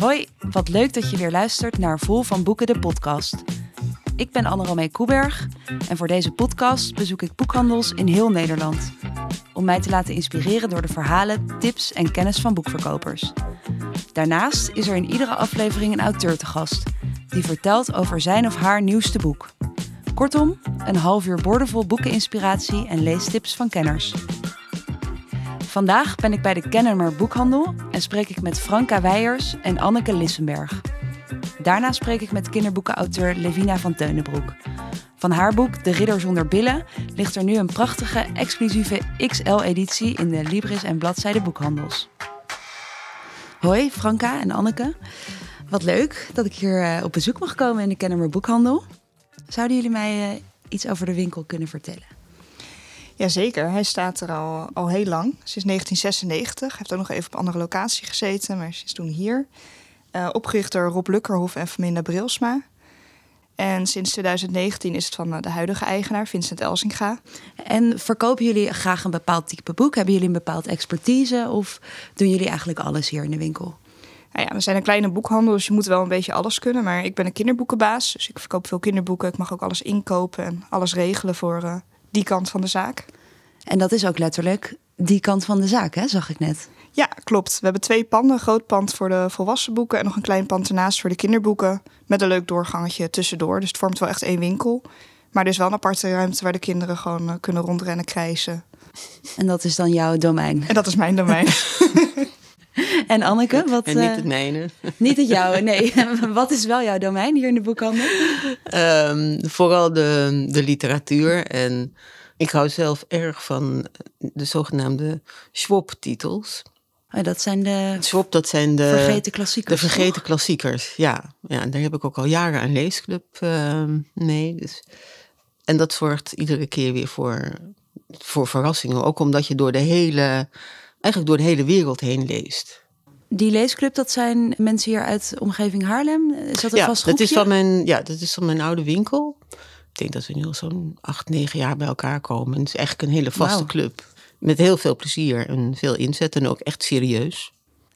Hoi, wat leuk dat je weer luistert naar Vol van Boeken, de podcast. Ik ben Anne-Romee Koeberg en voor deze podcast bezoek ik boekhandels in heel Nederland. Om mij te laten inspireren door de verhalen, tips en kennis van boekverkopers. Daarnaast is er in iedere aflevering een auteur te gast, die vertelt over zijn of haar nieuwste boek. Kortom, een half uur boordevol boekeninspiratie en leestips van kenners. Vandaag ben ik bij de Kennemer Boekhandel en spreek ik met Franka Weijers en Anneke Lissenberg. Daarna spreek ik met kinderboekenauteur Levina van Teunenbroek. Van haar boek De Ridder zonder billen ligt er nu een prachtige exclusieve XL-editie in de Libris en Bladzijde boekhandels. Hoi Franka en Anneke. Wat leuk dat ik hier eh, op bezoek mag komen in de Kennemer Boekhandel. Zouden jullie mij uh, iets over de winkel kunnen vertellen? Jazeker, hij staat er al, al heel lang, sinds 1996. Hij heeft ook nog even op een andere locatie gezeten, maar sinds toen hier. Uh, opgericht door Rob Lukkerhof en Verminda Brilsma. En sinds 2019 is het van de huidige eigenaar, Vincent Elsinga. En verkopen jullie graag een bepaald type boek? Hebben jullie een bepaald expertise of doen jullie eigenlijk alles hier in de winkel? Nou ja, we zijn een kleine boekhandel, dus je moet wel een beetje alles kunnen. Maar ik ben een kinderboekenbaas, dus ik verkoop veel kinderboeken. Ik mag ook alles inkopen en alles regelen voor uh, die kant van de zaak. En dat is ook letterlijk die kant van de zaak, hè? zag ik net. Ja, klopt. We hebben twee panden. Een groot pand voor de volwassen boeken en nog een klein pand ernaast voor de kinderboeken. Met een leuk doorgangetje tussendoor. Dus het vormt wel echt één winkel. Maar er is wel een aparte ruimte waar de kinderen gewoon uh, kunnen rondrennen, krijsen. En dat is dan jouw domein? En dat is mijn domein. en Anneke, wat... En niet het mijne. Niet het jouwe, nee. wat is wel jouw domein hier in de boekhandel? Um, vooral de, de literatuur en ik hou zelf erg van de zogenaamde Schwab-titels. Oh, dat zijn de. Schwab, dat zijn de. Vergeten klassiekers. De vergeten klassiekers, ja. ja. Daar heb ik ook al jaren een leesclub uh, mee. Dus, en dat zorgt iedere keer weer voor, voor verrassingen. Ook omdat je door de hele. Eigenlijk door de hele wereld heen leest. Die leesclub, dat zijn mensen hier uit de omgeving Haarlem? Is dat een ja, vast dat is van mijn, ja, dat is van mijn oude winkel. Ik denk dat we nu al zo'n acht, negen jaar bij elkaar komen. Het is eigenlijk een hele vaste wow. club. Met heel veel plezier en veel inzet en ook echt serieus.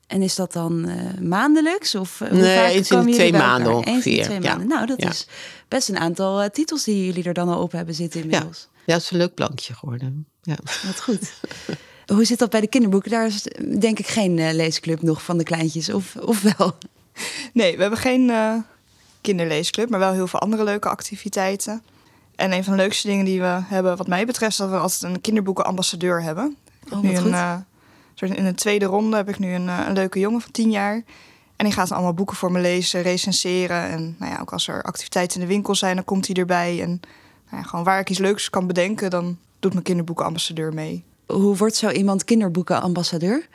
En is dat dan uh, maandelijks? Of uh, nee, eens in de twee maanden ongeveer. Eens in twee maanden. Nou, dat ja. is best een aantal uh, titels die jullie er dan al op hebben zitten inmiddels. Ja, ja het is een leuk plankje geworden. Ja. Wat goed. Hoe zit dat bij de kinderboeken? Daar is denk ik geen leesclub nog van de kleintjes, of, of wel? Nee, we hebben geen kinderleesclub, maar wel heel veel andere leuke activiteiten. En een van de leukste dingen die we hebben, wat mij betreft, is dat we altijd een kinderboekenambassadeur hebben. Oh, nu een, uh, in de tweede ronde heb ik nu een, een, leuke jongen van tien jaar. En die gaat allemaal boeken voor me lezen, recenseren. En nou ja, ook als er activiteiten in de winkel zijn, dan komt hij erbij. En nou ja, gewoon waar ik iets leuks kan bedenken, dan doet mijn kinderboekenambassadeur mee. Hoe wordt zo iemand kinderboekenambassadeur?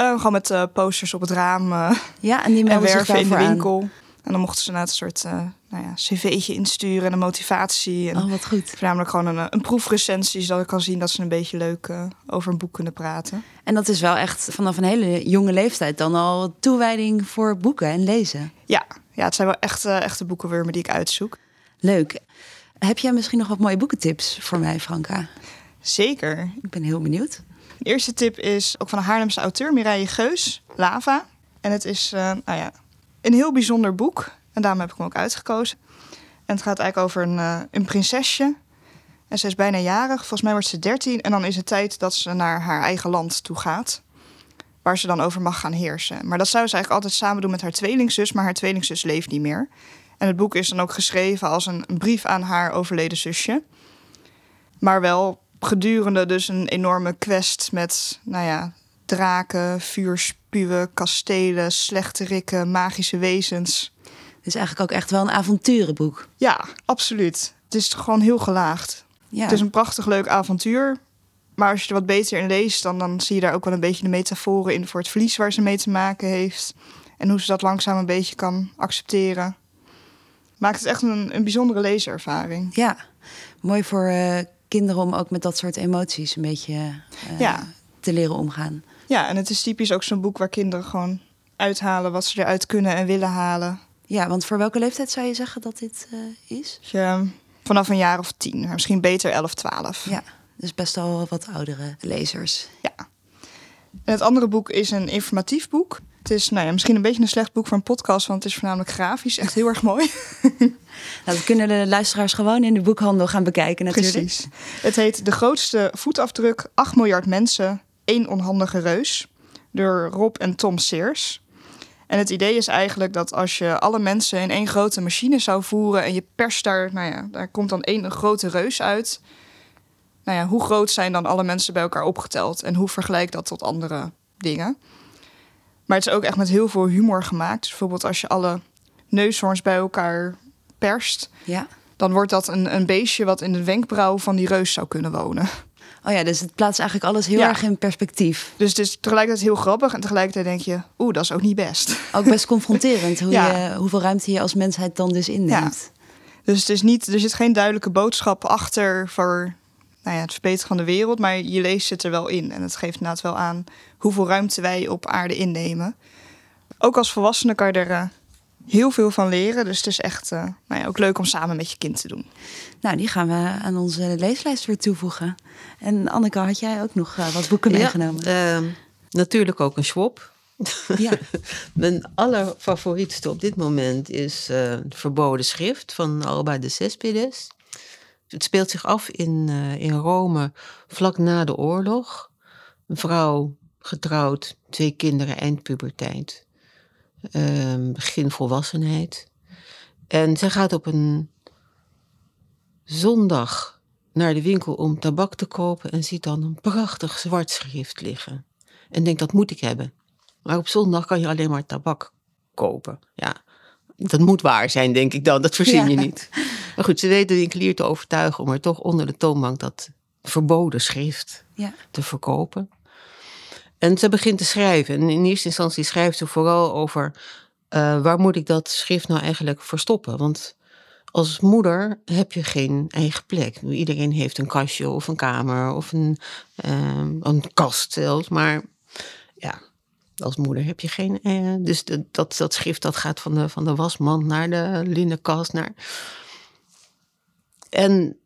Uh, gewoon met uh, posters op het raam. Uh, ja, en die en werven in de winkel. Aan. En dan mochten ze naar een soort nou ja, cv'tje insturen en een motivatie. En oh, wat goed. Voornamelijk gewoon een, een proefrecensie, zodat ik kan zien dat ze een beetje leuk over een boek kunnen praten. En dat is wel echt vanaf een hele jonge leeftijd dan al toewijding voor boeken en lezen. Ja, ja het zijn wel echt, echte boekenwurmen die ik uitzoek. Leuk. Heb jij misschien nog wat mooie boekentips voor mij, Franka? Zeker. Ik ben heel benieuwd. De eerste tip is ook van een Haarlemse auteur, Mireille Geus, Lava. En het is, nou ja, een heel bijzonder boek. En daarom heb ik hem ook uitgekozen. En het gaat eigenlijk over een, uh, een prinsesje. En ze is bijna jarig. Volgens mij wordt ze 13. En dan is het tijd dat ze naar haar eigen land toe gaat. Waar ze dan over mag gaan heersen. Maar dat zou ze eigenlijk altijd samen doen met haar tweelingzus. Maar haar tweelingzus leeft niet meer. En het boek is dan ook geschreven als een brief aan haar overleden zusje. Maar wel gedurende dus een enorme quest met, nou ja, draken, vuurspuwen, kastelen, slechterikken, magische wezens. Het is eigenlijk ook echt wel een avonturenboek. Ja, absoluut. Het is gewoon heel gelaagd. Ja. Het is een prachtig leuk avontuur. Maar als je er wat beter in leest, dan, dan zie je daar ook wel een beetje de metaforen in voor het verlies waar ze mee te maken heeft. En hoe ze dat langzaam een beetje kan accepteren. Maakt het echt een, een bijzondere leeservaring. Ja, mooi voor uh, kinderen om ook met dat soort emoties een beetje uh, ja. te leren omgaan. Ja, en het is typisch ook zo'n boek waar kinderen gewoon uithalen wat ze eruit kunnen en willen halen. Ja, want voor welke leeftijd zou je zeggen dat dit uh, is? Ja, vanaf een jaar of tien, misschien beter 11, 12. Ja, dus best al wat oudere lezers. Ja. En het andere boek is een informatief boek. Het is nou ja, misschien een beetje een slecht boek voor een podcast, want het is voornamelijk grafisch. Echt heel erg mooi. Nou, dat kunnen de luisteraars gewoon in de boekhandel gaan bekijken natuurlijk. Precies. Het heet De grootste voetafdruk, 8 miljard mensen, één onhandige reus. Door Rob en Tom Sears. En het idee is eigenlijk dat als je alle mensen in één grote machine zou voeren en je perst daar, nou ja, daar komt dan één grote reus uit. Nou ja, hoe groot zijn dan alle mensen bij elkaar opgeteld en hoe vergelijk dat tot andere dingen? Maar het is ook echt met heel veel humor gemaakt. Dus bijvoorbeeld als je alle neushoorns bij elkaar perst, Ja. dan wordt dat een, een beestje wat in de wenkbrauw van die reus zou kunnen wonen. Oh ja, dus het plaatst eigenlijk alles heel Ja. erg in perspectief. Dus het is tegelijkertijd heel grappig en tegelijkertijd denk je, oeh, dat is ook niet best. Ook best confronterend hoe Ja. je, hoeveel ruimte je als mensheid dan dus inneemt. Dus het is niet, er zit geen duidelijke boodschap achter voor nou ja, het verbeteren van de wereld, maar je leest het er wel in. En het geeft inderdaad wel aan hoeveel ruimte wij op aarde innemen. Ook als volwassene kan je er eh, heel veel van leren. Dus het is echt eh, nou ja, ook leuk om samen met je kind te doen. Nou, die gaan we aan onze leeslijst weer toevoegen. En Anneke, had jij ook nog eh, wat boeken meegenomen? Ja, ehm, natuurlijk ook een Schwab. Ja. Mijn allerfavorietste op dit moment is eh, Verboden Schrift van Alba de Cespedes. Het speelt zich af in, eh, in Rome vlak na de oorlog. Een vrouw, getrouwd, twee kinderen, eindpuberteit. Ehm, begin volwassenheid. En zij gaat op een zondag naar de winkel om tabak te kopen en ziet dan een prachtig zwart schrift liggen. En denkt, dat moet ik hebben. Maar op zondag kan je alleen maar tabak kopen. Ja, dat moet waar zijn, denk ik dan. Dat verzin je Ja. niet. Maar goed, ze weet de winkelier te overtuigen om er toch onder de toonbank dat verboden schrift ja. te verkopen. En ze begint te schrijven. En in eerste instantie schrijft ze vooral over eh, waar moet ik dat schrift nou eigenlijk verstoppen? Want als moeder heb je geen eigen plek. Iedereen heeft een kastje of een kamer of een, ehm, een kast zelfs. Maar ja, als moeder heb je geen. eh, dus de- dat, dat schrift dat gaat van de, van de wasmand naar de linnenkast. Naar... En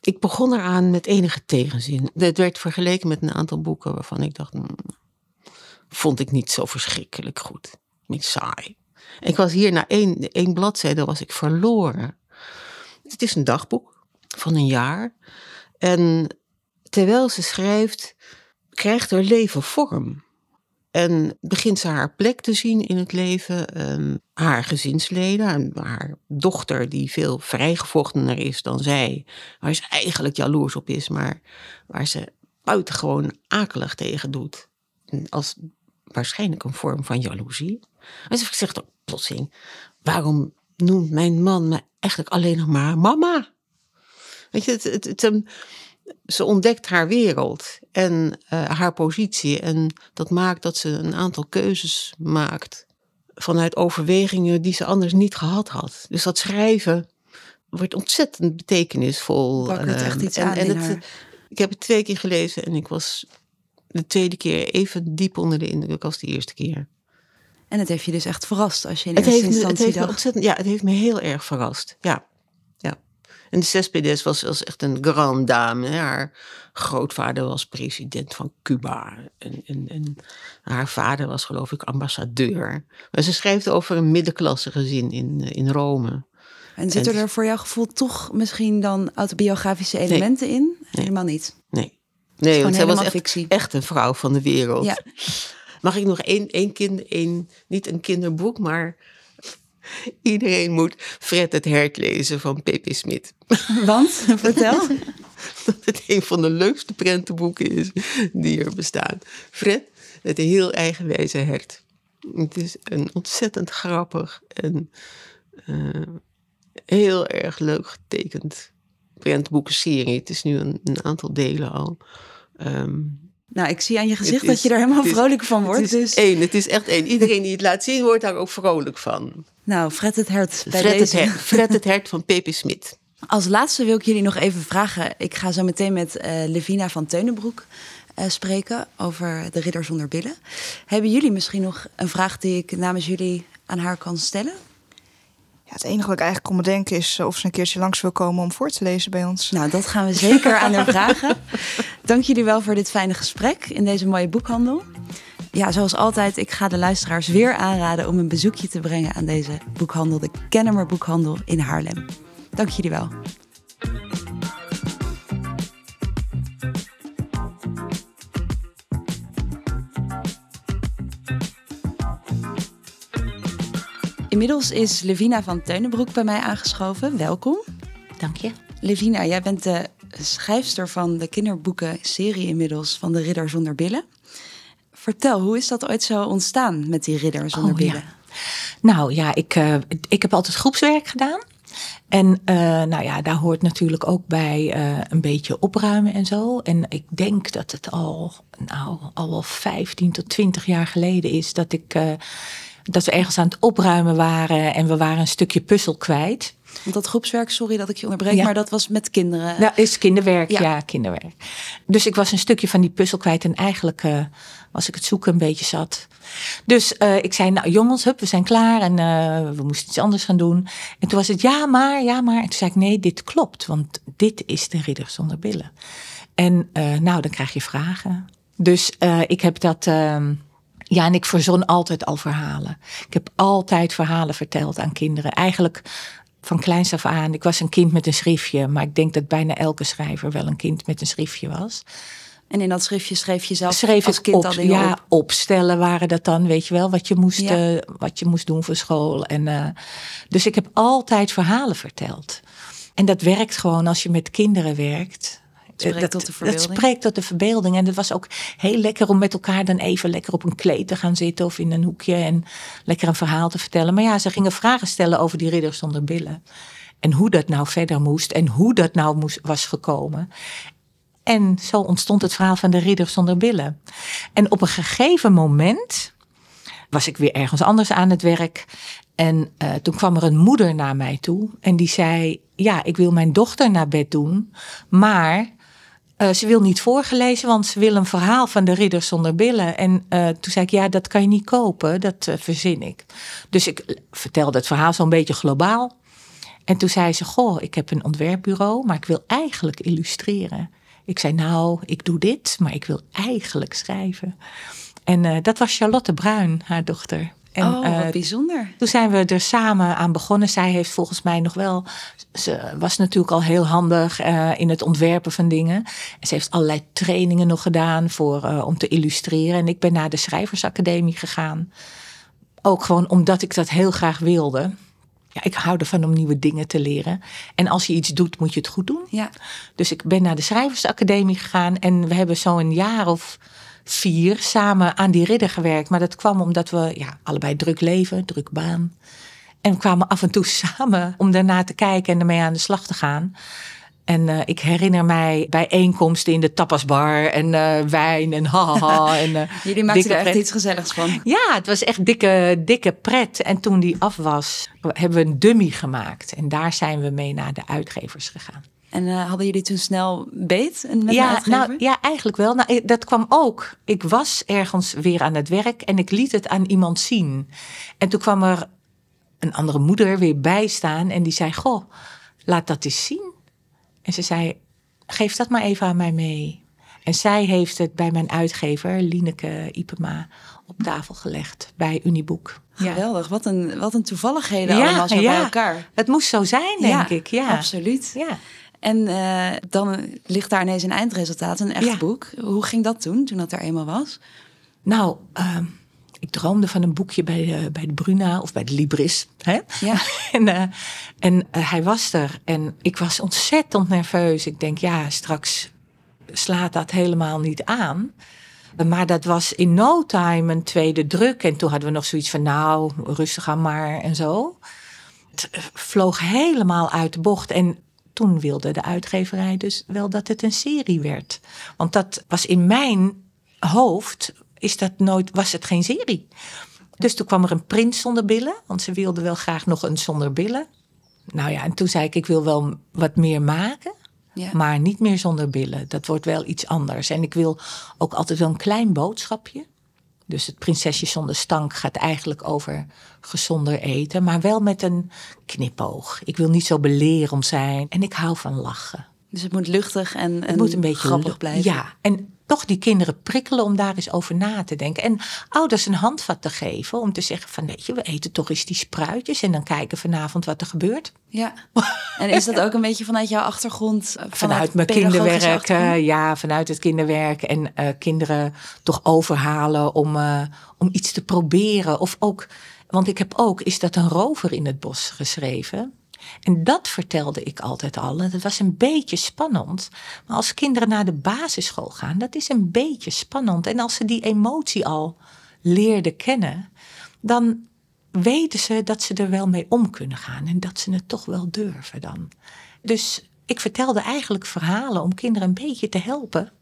ik begon eraan met enige tegenzin. Het werd vergeleken met een aantal boeken waarvan ik dacht, hmm, vond ik niet zo verschrikkelijk goed. Niet saai. Ik was hier na één, één bladzijde was ik verloren. Het is een dagboek van een jaar. En terwijl ze schrijft, krijgt haar leven vorm. En begint ze haar plek te zien in het leven. ehm, haar gezinsleden, haar, dochter die veel vrijgevochtener is dan zij. Waar ze eigenlijk jaloers op is, maar waar ze buitengewoon akelig tegen doet. Als waarschijnlijk een vorm van jaloezie. En ze zegt ook plotseling, waarom noemt mijn man me eigenlijk alleen nog maar mama? Weet je, het, het, het, um, ze ontdekt haar wereld en eh, haar positie. En dat maakt dat ze een aantal keuzes maakt vanuit overwegingen die ze anders niet gehad had. Dus dat schrijven wordt ontzettend betekenisvol. Wakkert echt eh, iets aan in haar. Ik heb het twee keer gelezen en ik was de tweede keer even diep onder de indruk als de eerste keer. En het heeft je dus echt verrast als je in Het eerste heeft, me, het heeft me ontzettend, ja, het heeft me heel erg verrast. Ja. En de Cespedes was, was echt een grande dame. Hè. Haar grootvader was president van Cuba. En, en, en haar vader was geloof ik ambassadeur. Maar ze schrijft over een middenklasse gezin in, eh, in Rome. En zitten en- er voor jouw gevoel toch misschien dan autobiografische elementen in? Helemaal niet. Nee. Nee, want zij was echt, fictie. echt een vrouw van de wereld. Ja. Mag ik nog één, één kind, één, niet een kinderboek, maar iedereen moet Fred het Hert lezen van P.P. Smit. Want, vertel. Dat het een van de leukste prentenboeken is die er bestaan. Fred, het heel eigenwijze hert. Het is een ontzettend grappig en eh, heel erg leuk getekend prentenboekenserie. Het is nu een, een aantal delen al. Ehm, Nou, ik zie aan je gezicht dat je er helemaal is- vrolijk van wordt. Het is Dus, één, het is echt één. Iedereen die het laat zien, wordt daar ook vrolijk van. Nou, Fred het hert bij Fred het, deze. hert, Fred het hert van P.P. Smit. Als laatste wil ik jullie nog even vragen. Ik ga zo meteen met eh, Levina van Teunenbroek eh, spreken over de Ridder zonder billen. Hebben jullie misschien nog een vraag die ik namens jullie aan haar kan stellen? Ja, het enige wat ik eigenlijk kon bedenken is eh, of ze een keertje langs wil komen om voor te lezen bij ons. Nou, dat gaan we zeker aan haar vragen. Dank jullie wel voor dit fijne gesprek in deze mooie boekhandel. Ja, zoals altijd, ik ga de luisteraars weer aanraden om een bezoekje te brengen aan deze boekhandel, de Kennemer Boekhandel in Haarlem. Dank jullie wel. Inmiddels is Levina van Teunenbroek bij mij aangeschoven. Welkom. Dank je. Levina, jij bent de schrijfster van de kinderboeken-serie inmiddels van De Ridder Zonder Billen. Vertel, hoe is dat ooit zo ontstaan met die Ridder Zonder Oh, ja. Nou ja, ik, eh, ik heb altijd groepswerk gedaan. En eh, nou ja, daar hoort natuurlijk ook bij eh, een beetje opruimen en zo. En ik denk dat het al, nou, al wel 15 tot 20 jaar geleden is dat ik. dat we ergens aan het opruimen waren en we waren een stukje puzzel kwijt. Want dat groepswerk, sorry dat ik je onderbreek, Ja. maar dat was met kinderen. Nou, is kinderwerk, Ja. ja. kinderwerk. Dus ik was een stukje van die puzzel kwijt en eigenlijk eh, was ik het zoeken een beetje zat. Dus eh, ik zei, nou jongens, hup, we zijn klaar en eh, we moesten iets anders gaan doen. En toen was het, ja maar, ja maar. En toen zei ik, nee, dit klopt, want dit is de ridder zonder billen. En nou, dan krijg je vragen. Dus ik heb dat... ehm, ja, en ik verzon altijd al verhalen. Ik heb altijd verhalen verteld aan kinderen. Eigenlijk van kleins af aan. Ik was een kind met een schriftje, maar ik denk dat bijna elke schrijver wel een kind met een schriftje was. En in dat schriftje schreef je zelf Schreef als kind op, al dingen ja, op. opstellen waren dat dan, weet je wel, wat je moest, Ja. eh, wat je moest doen voor school. En, eh, dus ik heb altijd verhalen verteld. En dat werkt gewoon als je met kinderen werkt. Spreekt dat, tot de dat spreekt tot de verbeelding. En het was ook heel lekker om met elkaar dan even lekker op een kleed te gaan zitten of in een hoekje en lekker een verhaal te vertellen. Maar ja, ze gingen vragen stellen over die ridders zonder billen. En hoe dat nou verder moest en hoe dat nou moest, was gekomen. En zo ontstond het verhaal van de ridder zonder billen. En op een gegeven moment was ik weer ergens anders aan het werk. En eh, toen kwam er een moeder naar mij toe. En die zei: Ja, ik wil mijn dochter naar bed doen. Maar eh, ze wil niet voorgelezen, want ze wil een verhaal van de ridder zonder billen. En eh, toen zei ik: Ja, dat kan je niet kopen. Dat eh, verzin ik. Dus ik vertelde het verhaal zo'n beetje globaal. En toen zei ze: Goh, ik heb een ontwerpbureau, maar ik wil eigenlijk illustreren. Ik zei: Nou, ik doe dit, maar ik wil eigenlijk schrijven. En dat was Charlotte Bruin, haar dochter. En, oh, wat eh, bijzonder. toen zijn we er samen aan begonnen. Zij heeft volgens mij nog wel. Ze was natuurlijk al heel handig eh, in het ontwerpen van dingen. En ze heeft allerlei trainingen nog gedaan voor, eh, om te illustreren. En ik ben naar de Schrijversacademie gegaan. Ook gewoon omdat ik dat heel graag wilde. Ja, ik hou ervan om nieuwe dingen te leren. En als je iets doet, moet je het goed doen. Ja. Dus ik ben naar de Schrijversacademie gegaan. En we hebben zo een jaar of vier samen aan die ridder gewerkt. Maar dat kwam omdat we ja, allebei druk leven, druk baan. En kwamen af en toe samen om daarna te kijken en ermee aan de slag te gaan. En eh, ik herinner mij bijeenkomsten in de tapasbar en eh, wijn en haha. en, eh, Jullie maakten er echt pret. iets gezelligs van. Ja, het was echt dikke, dikke pret. En toen die af was, hebben we een dummy gemaakt. En daar zijn we mee naar de uitgevers gegaan. En eh, hadden jullie toen snel beet met ja, nou, ja, eigenlijk wel. Nou, dat kwam ook. Ik was ergens weer aan het werk en ik liet het aan iemand zien. En toen kwam er een andere moeder weer bij staan en die zei: Goh, laat dat eens zien. En ze zei: Geef dat maar even aan mij mee. En zij heeft het bij mijn uitgever, Lineke Ipema, op tafel gelegd bij Uniboek. Ja. Geweldig. Wat een, wat een toevalligheden Ja, allemaal zo ja. bij elkaar. Het moest zo zijn, denk ik. Ja, absoluut. Ja. En eh, dan ligt daar ineens een eindresultaat, een echt Ja. boek. Hoe ging dat toen, toen dat er eenmaal was? Nou, ehm, ik droomde van een boekje bij de, bij de Bruna of bij de Libris. Hè? Ja. en eh, en eh, hij was er en ik was ontzettend nerveus. Ik denk, ja, straks slaat dat helemaal niet aan. Maar dat was in no time een tweede druk. En toen hadden we nog zoiets van, nou, rustig aan maar en zo. Het eh, vloog helemaal uit de bocht. En toen wilde de uitgeverij dus wel dat het een serie werd. Want dat was in mijn hoofd, is dat nooit, was het geen serie. Dus toen kwam er een prins zonder billen. Want ze wilden wel graag nog een zonder billen. Nou ja, en toen zei ik, ik wil wel wat meer maken. Ja. Maar niet meer zonder billen. Dat wordt wel iets anders. En ik wil ook altijd wel een klein boodschapje. Dus het prinsesje zonder stank gaat eigenlijk over gezonder eten. Maar wel met een knipoog. Ik wil niet zo belerend zijn. En ik hou van lachen. Dus het moet luchtig en, en Het moet een beetje grappig blijven. Ja, en toch die kinderen prikkelen om daar eens over na te denken. En ouders een handvat te geven om te zeggen van weet je, we eten toch eens die spruitjes en dan kijken vanavond wat er gebeurt. Ja. En is dat ook een beetje vanuit jouw achtergrond? eh, Vanuit, mijn kinderwerk, ja, vanuit het kinderwerk. En eh, kinderen toch overhalen om, eh, om iets te proberen. Of ook, want ik heb ook, is dat een rover in het bos geschreven. En dat vertelde ik altijd al. En dat was een beetje spannend. Maar als kinderen naar de basisschool gaan, dat is een beetje spannend. En als ze die emotie al leerden kennen, dan weten ze dat ze er wel mee om kunnen gaan. En dat ze het toch wel durven dan. Dus ik vertelde eigenlijk verhalen om kinderen een beetje te helpen.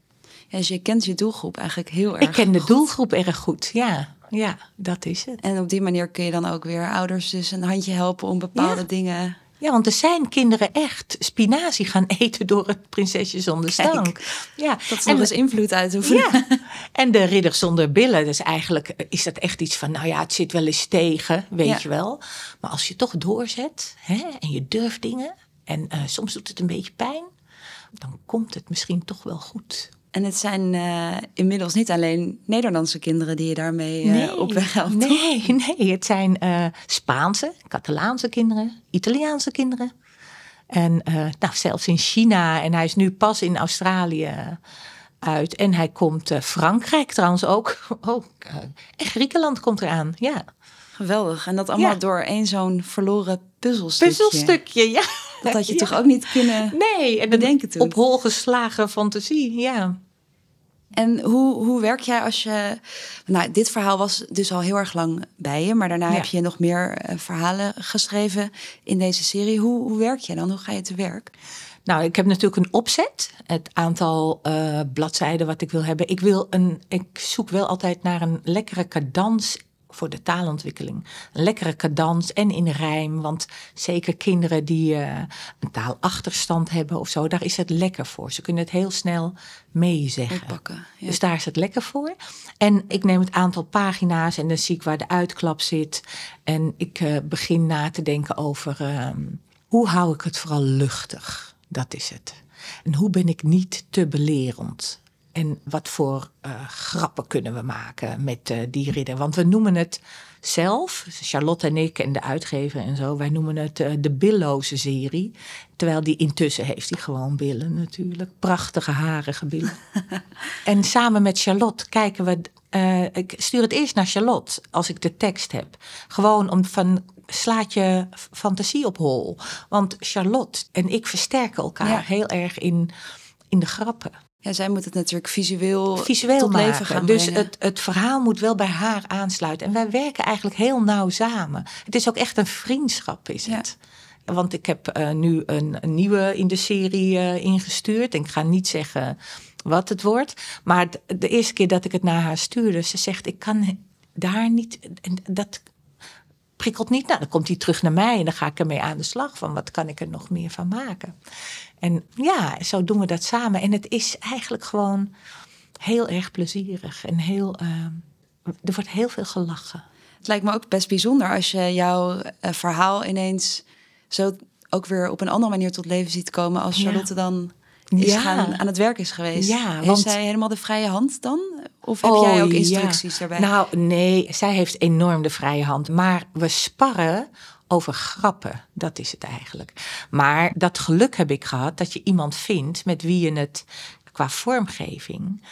Ja, dus je kent je doelgroep eigenlijk heel erg Ik ken de goed. doelgroep erg goed. Ja, ja, dat is het. En op die manier kun je dan ook weer ouders dus een handje helpen om bepaalde Ja. dingen... Ja, want er zijn kinderen echt spinazie gaan eten door het prinsesje zonder stank. Ja, Dat en, nog eens invloed uitoefenen. ja. en de ridder zonder billen, dus eigenlijk is dat echt iets van, nou ja, het zit wel eens tegen, weet Ja. je wel. Maar als je toch doorzet hè, en je durft dingen en eh, soms doet het een beetje pijn, dan komt het misschien toch wel goed. En het zijn eh, inmiddels niet alleen Nederlandse kinderen die je daarmee eh, op weg helpt. Nee, nee, het zijn eh, Spaanse, Catalaanse kinderen, Italiaanse kinderen. En nou, zelfs in China. En hij is nu pas in Australië uit. En hij komt Frankrijk trouwens ook. Oh, en Griekenland komt eraan. Ja. Geweldig. En dat allemaal Ja. door één zo'n verloren puzzelstukje. Puzzelstukje, ja. Dat had je Ja. toch ook niet kunnen... Nee, en bedenken toen. op hol geslagen fantasie, ja. En hoe, hoe werk jij als je... Nou, dit verhaal was dus al heel erg lang bij je. Maar daarna Ja. heb je nog meer eh, verhalen geschreven in deze serie. Hoe, hoe werk je dan? Hoe ga je te werk? Nou, ik heb natuurlijk een opzet. Het aantal eh, bladzijden wat ik wil hebben. Ik, wil een, ik zoek wel altijd naar een lekkere cadans voor de taalontwikkeling. Een lekkere cadans en in rijm. Want zeker kinderen die eh, een taalachterstand hebben of zo, daar is het lekker voor. Ze kunnen het heel snel meezeggen. Ja. Dus daar is het lekker voor. En ik neem het aantal pagina's en dan zie ik waar de uitklap zit. En ik eh, begin na te denken over ehm, hoe hou ik het vooral luchtig. Dat is het. En hoe ben ik niet te belerend? En wat voor eh, grappen kunnen we maken met eh, die ridder? Want we noemen het zelf, Charlotte en ik en de uitgever en zo, wij noemen het eh, de billoze serie. Terwijl die intussen heeft die gewoon billen natuurlijk. Prachtige harige billen. en samen met Charlotte kijken we. ik stuur het eerst naar Charlotte als ik de tekst heb. Gewoon om van slaat je fantasie op hol. Want Charlotte en ik versterken elkaar Ja. heel erg in, in de grappen Ja, zij moet het natuurlijk visueel, visueel tot maken. leven gaan dus brengen. het, het verhaal moet wel bij haar aansluiten. En wij werken eigenlijk heel nauw samen. Het is ook echt een vriendschap, is Ja. het. Want ik heb eh, nu een, een nieuwe in de serie eh, ingestuurd. En ik ga niet zeggen wat het wordt. Maar de eerste keer dat ik het naar haar stuurde, ze zegt: Ik kan daar niet. En dat prikkelt niet. Nou, dan komt hij terug naar mij en dan ga ik ermee aan de slag. Van wat kan ik er nog meer van maken? En ja, zo doen we dat samen. En het is eigenlijk gewoon heel erg plezierig en heel. eh, er wordt heel veel gelachen. Het lijkt me ook best bijzonder als je jouw eh, verhaal ineens zo ook weer op een andere manier tot leven ziet komen als Ja. Charlotte dan is Ja. gaan, aan het werk is geweest. Ja, Heeft want- zij helemaal de vrije hand dan? Of heb jij ook Oh, ja. instructies daarbij? Nou, nee, zij heeft enorm de vrije hand. Maar we sparren over grappen. Dat is het eigenlijk. Maar dat geluk heb ik gehad dat je iemand vindt met wie je het qua vormgeving.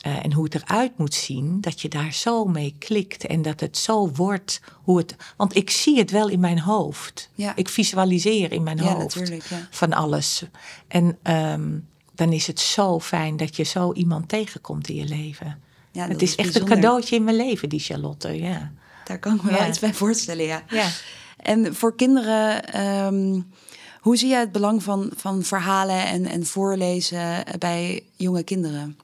eh, en hoe het eruit moet zien, dat je daar zo mee klikt en dat het zo wordt hoe het. Want ik zie het wel in mijn hoofd. Ja. Ik visualiseer in mijn Ja, hoofd ja. van alles. En ehm, dan is het zo fijn dat je zo iemand tegenkomt in je leven. Ja, Het is echt een cadeautje in mijn leven, die Charlotte. Ja. Daar kan ik me wel Ja. iets bij voorstellen, ja. Ja. En voor kinderen, ehm, hoe zie jij het belang van, van verhalen en, en voorlezen bij jonge kinderen?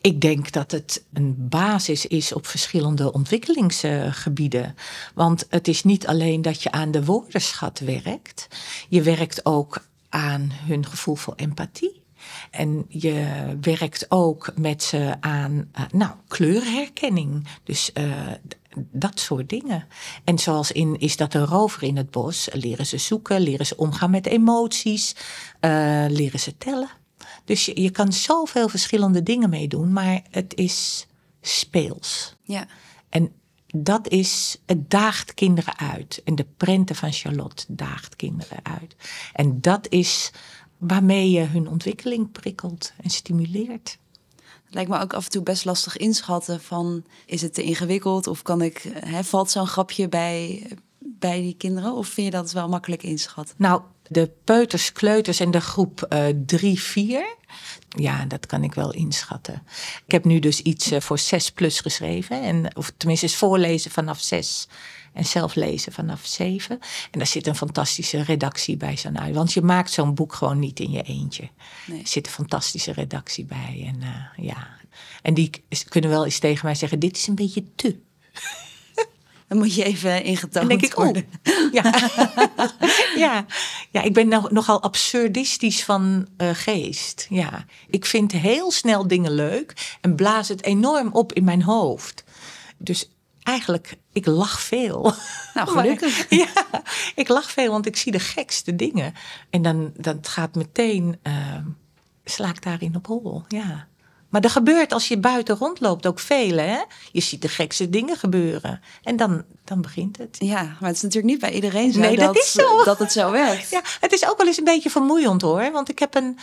Ik denk dat het een basis is op verschillende ontwikkelingsgebieden. Want het is niet alleen dat je aan de woordenschat werkt, je werkt ook aan hun gevoel voor empathie. En je werkt ook met ze aan eh, nou, kleurherkenning. Dus eh, dat soort dingen. En zoals in Is dat een rover in het bos? Leren ze zoeken, leren ze omgaan met emoties, eh, leren ze tellen. Dus je, je kan zoveel verschillende dingen mee doen, maar het is speels. Ja. En dat is, het daagt kinderen uit. En de prenten van Charlotte daagt kinderen uit. En dat is waarmee je hun ontwikkeling prikkelt en stimuleert. Het lijkt me ook af en toe best lastig inschatten van is het te ingewikkeld of kan ik, hè, valt zo'n grapje bij, bij die kinderen of vind je dat wel makkelijk inschatten? Nou, de peuters, kleuters en de groep eh 3, 4. Ja, dat kan ik wel inschatten. Ik heb nu dus iets eh, voor 6 plus geschreven. En, of tenminste, is voorlezen vanaf 6 en zelf lezen vanaf 7. En daar zit een fantastische redactie bij zo'n uit. Want je maakt zo'n boek gewoon niet in je eentje. Nee. Er zit een fantastische redactie bij. En eh, ja. En die kunnen wel eens tegen mij zeggen: Dit is een beetje te. Dan moet je even ingetoond En denk ik, oh, worden. ja. ja. ja, ik ben nog, nogal absurdistisch van eh, geest. Ja, ik vind heel snel dingen leuk en blaas het enorm op in mijn hoofd. Dus eigenlijk, ik lach veel. Nou, Maar- gelukkig. ja, ik lach veel, want ik zie de gekste dingen. En dan dat gaat meteen, eh, sla ik daarin op hol. Ja. Maar er gebeurt als je buiten rondloopt ook veel, hè? Je ziet de gekste dingen gebeuren. En dan, dan begint het. Ja, maar het is natuurlijk niet bij iedereen zo, Nee, dat dat, is zo. dat het zo werkt. Ja, het is ook wel eens een beetje vermoeiend hoor. Want ik heb een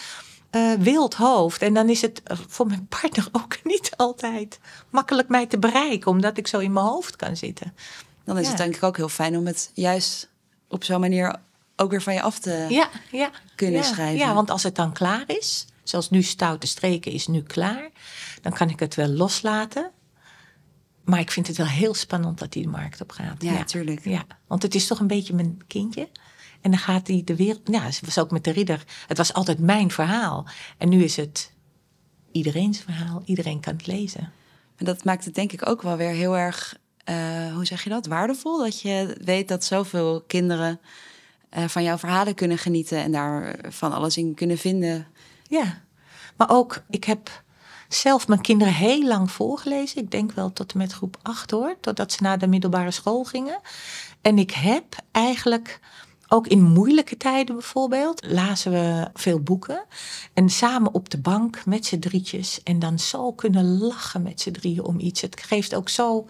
eh, wild hoofd. En dan is het eh, voor mijn partner ook niet altijd makkelijk mij te bereiken. Omdat ik zo in mijn hoofd kan zitten. Dan is Ja. het denk ik ook heel fijn om het juist op zo'n manier ook weer van je af te Ja, ja. kunnen schrijven. Ja, want als het dan klaar is. Zoals nu Stoute Streken is nu klaar. Dan kan ik het wel loslaten. Maar ik vind het wel heel spannend dat hij de markt op gaat. Ja, tuurlijk. Ja, want het is toch een beetje mijn kindje. En dan gaat hij de wereld. Ja, het was ook met de ridder. Het was altijd mijn verhaal. En nu is het iedereen's verhaal. Iedereen kan het lezen. En dat maakt het denk ik ook wel weer heel erg, eh, hoe zeg je dat, waardevol. Dat je weet dat zoveel kinderen eh, van jouw verhalen kunnen genieten en daar van alles in kunnen vinden. Ja, maar ook, ik heb zelf mijn kinderen heel lang voorgelezen. Ik denk wel tot en met groep 8 hoor, totdat ze naar de middelbare school gingen. En ik heb eigenlijk, ook in moeilijke tijden bijvoorbeeld, lazen we veel boeken. En samen op de bank met z'n drietjes. En dan zo kunnen lachen met z'n drieën om iets. Het geeft ook zo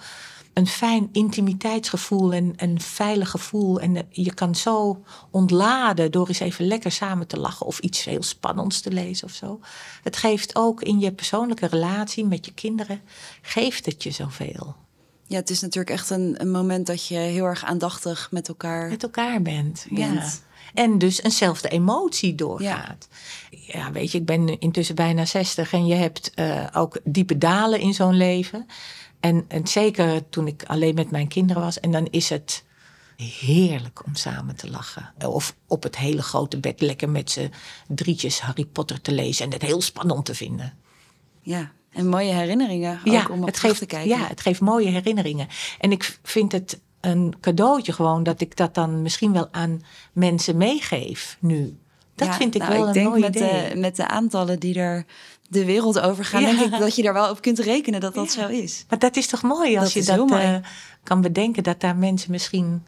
een fijn intimiteitsgevoel en een veilig gevoel. En eh, je kan zo ontladen door eens even lekker samen te lachen of iets heel spannends te lezen of zo. Het geeft ook in je persoonlijke relatie met je kinderen, geeft het je zoveel. Ja, het is natuurlijk echt een, een moment dat je heel erg aandachtig met elkaar Met elkaar bent. Ja. En dus eenzelfde emotie doorgaat. Ja. weet je, ik ben intussen bijna 60 en je hebt eh, ook diepe dalen in zo'n leven. En, en zeker toen ik alleen met mijn kinderen was. En dan is het heerlijk om samen te lachen. Of op het hele grote bed lekker met z'n drietjes Harry Potter te lezen. En het heel spannend te vinden. Ja, en mooie herinneringen ook om op het geeft, te kijken. Ja, het geeft mooie herinneringen. En ik vind het een cadeautje gewoon dat ik dat dan misschien wel aan mensen meegeef nu. Dat Ja, vind ik nou, wel ik een denk mooi met idee. De, met de aantallen die er de wereld over gaan, Ja. denk ik dat je daar wel op kunt rekenen dat dat zo is. Maar dat is toch mooi als Dat je dat eh, kan bedenken. Dat daar mensen misschien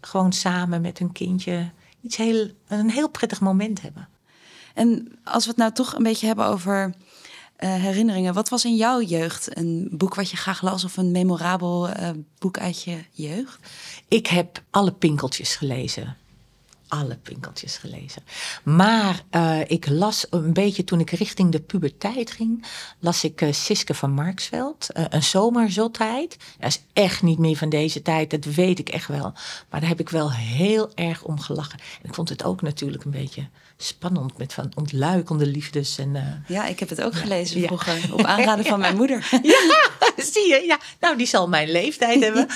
gewoon samen met hun kindje iets heel, een heel prettig moment hebben. En als we het nou toch een beetje hebben over eh, herinneringen, wat was in jouw jeugd een boek wat je graag las of een memorabel eh, boek uit je jeugd? Ik heb alle pinkeltjes gelezen. Alle pinkeltjes gelezen. Maar eh, ik las een beetje toen ik richting de puberteit ging, las ik eh, Siske van Marksveld, eh, Een zomerzotheid. Dat is echt niet meer van deze tijd, dat weet ik echt wel. Maar daar heb ik wel heel erg om gelachen. En ik vond het ook natuurlijk een beetje spannend met van ontluikende liefdes. En, eh, Ja, ik heb het ook gelezen Ja. vroeger, op aanraden van mijn moeder. zie je? Ja, nou die zal mijn leeftijd hebben.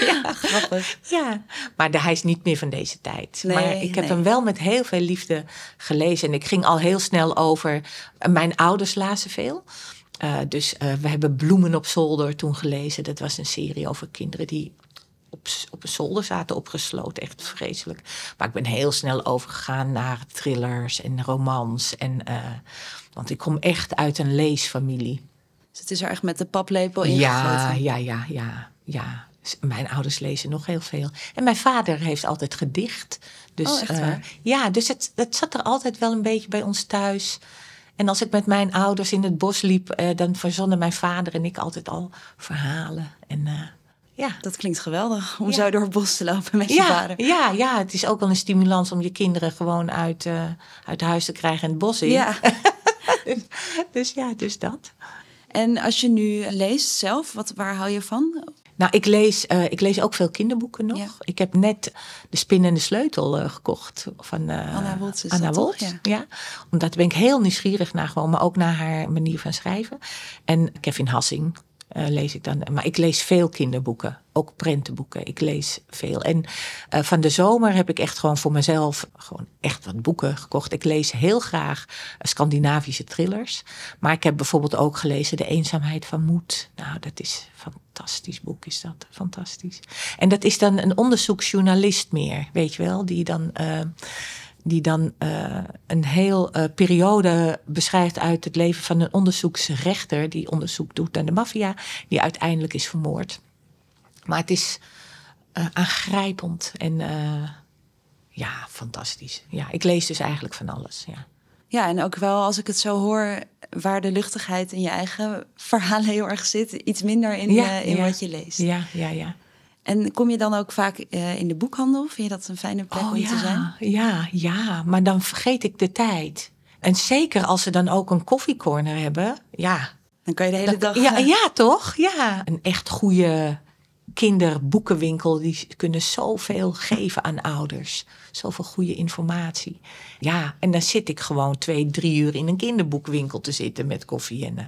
Ja, grappig. Ja, maar de, hij is niet meer van deze tijd. Nee, maar ik heb nee. hem wel met heel veel liefde gelezen. En ik ging al heel snel over. Mijn ouders lazen veel. Eh, dus eh, we hebben Bloemen op zolder toen gelezen. Dat was een serie over kinderen die op, op een zolder zaten opgesloten. Echt vreselijk. Maar ik ben heel snel overgegaan naar thrillers en romans. En, eh, want ik kom echt uit een leesfamilie. Dus het is er echt met de paplepel Ja, ingegoten. ja, ja, ja, ja. S- Mijn ouders lezen nog heel veel. En mijn vader heeft altijd gedicht. Dus, Oh, echt eh, ja, dus het, het zat er altijd wel een beetje bij ons thuis. En als ik met mijn ouders in het bos liep, eh, dan verzonnen mijn vader en ik altijd al verhalen. En ja. Dat klinkt geweldig om Ja. zo door het bos te lopen met je Ja, vader. ja, ja, het is ook wel een stimulans om je kinderen gewoon uit, eh, uit huis te krijgen en het bos in. Ja. dus, dus ja, dus dat. En als je nu leest zelf, wat, waar hou je van? Nou, ik lees, eh, ik lees ook veel kinderboeken nog. Ja. Ik heb net De Spin en de Sleutel eh, gekocht van Anna Woltz Anna? Woltz, Ja. Ja. Omdat ben ik heel nieuwsgierig naar gewoon, maar ook naar haar manier van schrijven. En Kevin Hassing eh, lees ik dan. Maar ik lees veel kinderboeken, ook prentenboeken. Ik lees veel. En eh, van de zomer heb ik echt gewoon voor mezelf gewoon echt wat boeken gekocht. Ik lees heel graag eh, Scandinavische thrillers. Maar ik heb bijvoorbeeld ook gelezen De Eenzaamheid van Moed. Nou, dat is fantastisch boek, is dat. Fantastisch. En dat is dan een onderzoeksjournalist meer, weet je wel, die dan. Die dan eh, een heel eh, periode beschrijft uit het leven van een onderzoeksrechter die onderzoek doet naar de maffia, die uiteindelijk is vermoord. Maar het is eh, aangrijpend en ja, fantastisch. Ja, ik lees dus eigenlijk van alles. Ja. Ja, en ook wel als ik het zo hoor, waar de luchtigheid in je eigen verhalen heel erg zit, iets minder in, Ja, in ja. wat je leest. ja, ja, ja. En kom je dan ook vaak eh, in de boekhandel? Vind je dat een fijne plek om ja, te zijn? ja, ja, maar dan vergeet ik de tijd. En zeker als ze dan ook een koffiecorner hebben, ja, Dan kan je de hele dag... Ja, eh, ja, toch? Ja. Een echt goede kinderboekenwinkel. Die kunnen zoveel geven aan ouders. Zoveel goede informatie. Ja, en dan zit ik gewoon twee, drie uur in een kinderboekwinkel te zitten met koffie. En eh,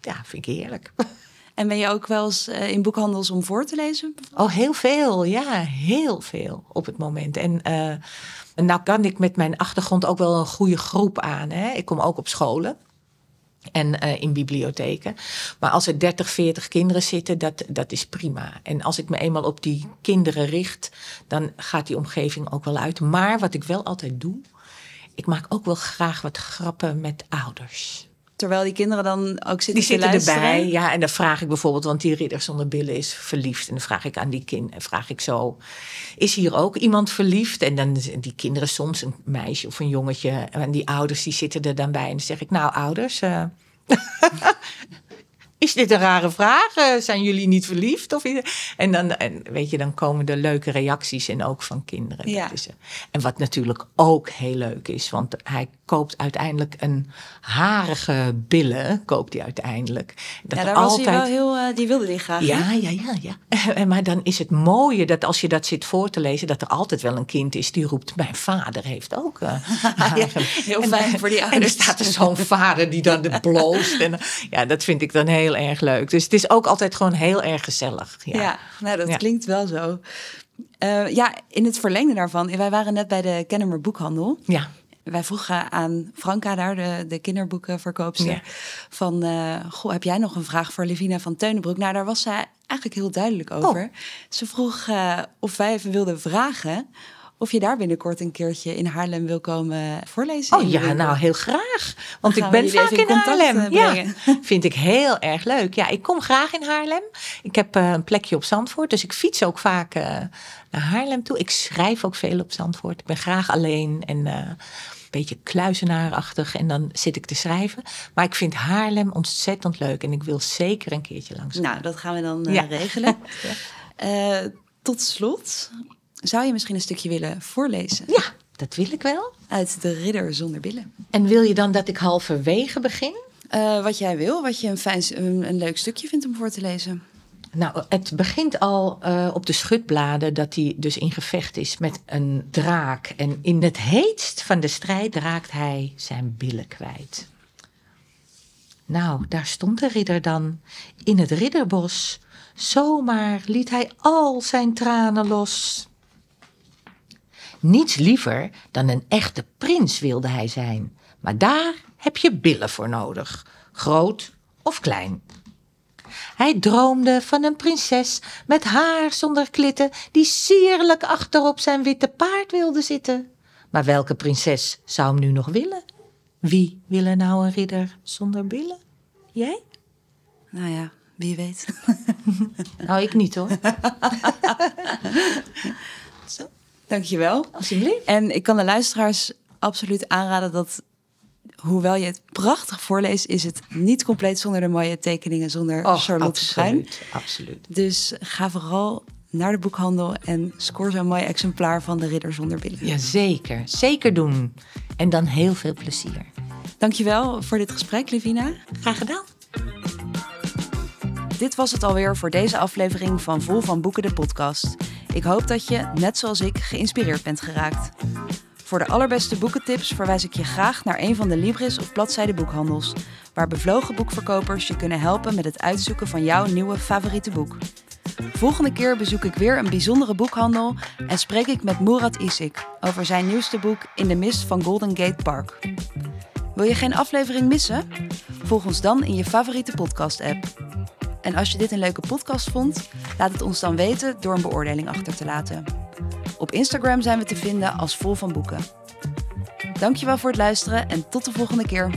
ja, vind ik heerlijk. En ben je ook wel eens eh, in boekhandels om voor te lezen? Oh, heel veel. Ja, heel veel op het moment. En eh, nou kan ik met mijn achtergrond ook wel een goede groep aan. Hè? Ik kom ook op scholen. En eh, in bibliotheken. Maar als er 30, 40 kinderen zitten, dat, dat is prima. En als ik me eenmaal op die kinderen richt, dan gaat die omgeving ook wel uit. Maar wat ik wel altijd doe, ik maak ook wel graag wat grappen met ouders. Terwijl die kinderen dan ook zitten Die te zitten luisteren? erbij. Ja, en dan vraag ik bijvoorbeeld, want die ridder zonder billen is verliefd. En dan vraag ik aan die kind, vraag ik zo: is hier ook iemand verliefd? En dan die kinderen soms, een meisje of een jongetje. En die ouders die zitten er dan bij. En dan zeg ik: Nou, ouders. eh, Is dit een rare vraag? Eh, zijn jullie niet verliefd? Of, en dan, en weet je, dan komen de leuke reacties en ook van kinderen. Ja. Dat is, eh, en wat natuurlijk ook heel leuk is, want hij koopt uiteindelijk een harige billen, koopt hij uiteindelijk. Dat Ja, er daar was hij wel heel... eh, die wilde die graag. hè? ja, ja, ja, ja. En Maar dan is het mooie dat als je dat zit voor te lezen, dat er altijd wel een kind is die roept: Mijn vader heeft ook. eh, haren." heel En- fijn voor die En er ouders. staat er zo'n vader die dan de bloost. En, ja, dat vind ik dan heel erg leuk. Dus het is ook altijd gewoon heel erg gezellig. Ja. Ja, nou dat Ja. klinkt wel zo. Eh, ja, in het verlengde daarvan. Wij waren net bij de Kennemer Boekhandel. ja. Wij vroegen aan Franka daar, de, de kinderboekenverkoopster, Ja. van... eh, goh, heb jij nog een vraag voor Livina van Teunenbroek? Nou, daar was zij eigenlijk heel duidelijk over. Ze vroeg eh, of wij even wilden vragen... of je daar binnenkort een keertje in Haarlem wil komen voorlezen. Oh ja, nou heel graag. Want ik ben vaak in Haarlem. eh, Ja, vind ik heel erg leuk. Ja, ik kom graag in Haarlem. Ik heb eh, een plekje op Zandvoort, dus ik fiets ook vaak eh, naar Haarlem toe. Ik schrijf ook veel op Zandvoort. Ik ben graag alleen en een beetje kluizenaarachtig en dan zit ik te schrijven. Maar ik vind Haarlem ontzettend leuk en ik wil zeker een keertje langs. Nou, dat gaan we dan Ja. regelen. Tot slot, zou je misschien een stukje willen voorlezen Ja, dat wil ik wel. uit De Ridder zonder billen? En wil je dan dat ik halverwege begin? Eh, wat jij wil, wat je een, fijn, een, een leuk stukje vindt om voor te lezen. Nou, het begint al eh, op de schutbladen dat hij dus in gevecht is met een draak. En in het heetst van de strijd raakt hij zijn billen kwijt. Nou, daar stond de ridder dan, in het ridderbos. Zomaar liet hij al zijn tranen los. Niets liever dan een echte prins wilde hij zijn. Maar daar heb je billen voor nodig, groot of klein. Hij droomde van een prinses met haar zonder klitten, die sierlijk achterop zijn witte paard wilde zitten. Maar welke prinses zou hem nu nog willen? Wie wil er nou een ridder zonder billen? Jij? Nou ja, Wie weet. Nou, ik niet hoor. Dankjewel. Alsjeblieft. En ik kan de luisteraars absoluut aanraden dat, hoewel je het prachtig voorleest, is het niet compleet zonder de mooie tekeningen, zonder Oh, Charlotte Schuin. absoluut, absoluut. Dus ga vooral naar de boekhandel en score zo'n mooi exemplaar van De Ridder zonder billen. Ja, zeker. Zeker doen. En dan heel veel plezier. Dankjewel voor dit gesprek, Livina. Graag gedaan. Dit was het alweer voor deze aflevering van Vol van Boeken, de podcast. Ik hoop dat je, net zoals ik, geïnspireerd bent geraakt. Voor de allerbeste boekentips verwijs ik je graag naar een van de Libris of bladzijde boekhandels, waar bevlogen boekverkopers je kunnen helpen met het uitzoeken van jouw nieuwe favoriete boek. Volgende keer bezoek ik weer een bijzondere boekhandel en spreek ik met Murat Isik over zijn nieuwste boek In de mist van Golden Gate Park. Wil je geen aflevering missen? Volg ons dan in je favoriete podcast-app. En als je dit een leuke podcast vond, laat het ons dan weten door een beoordeling achter te laten. Op Instagram zijn we te vinden als Vol van Boeken. Dankjewel voor het luisteren en tot de volgende keer.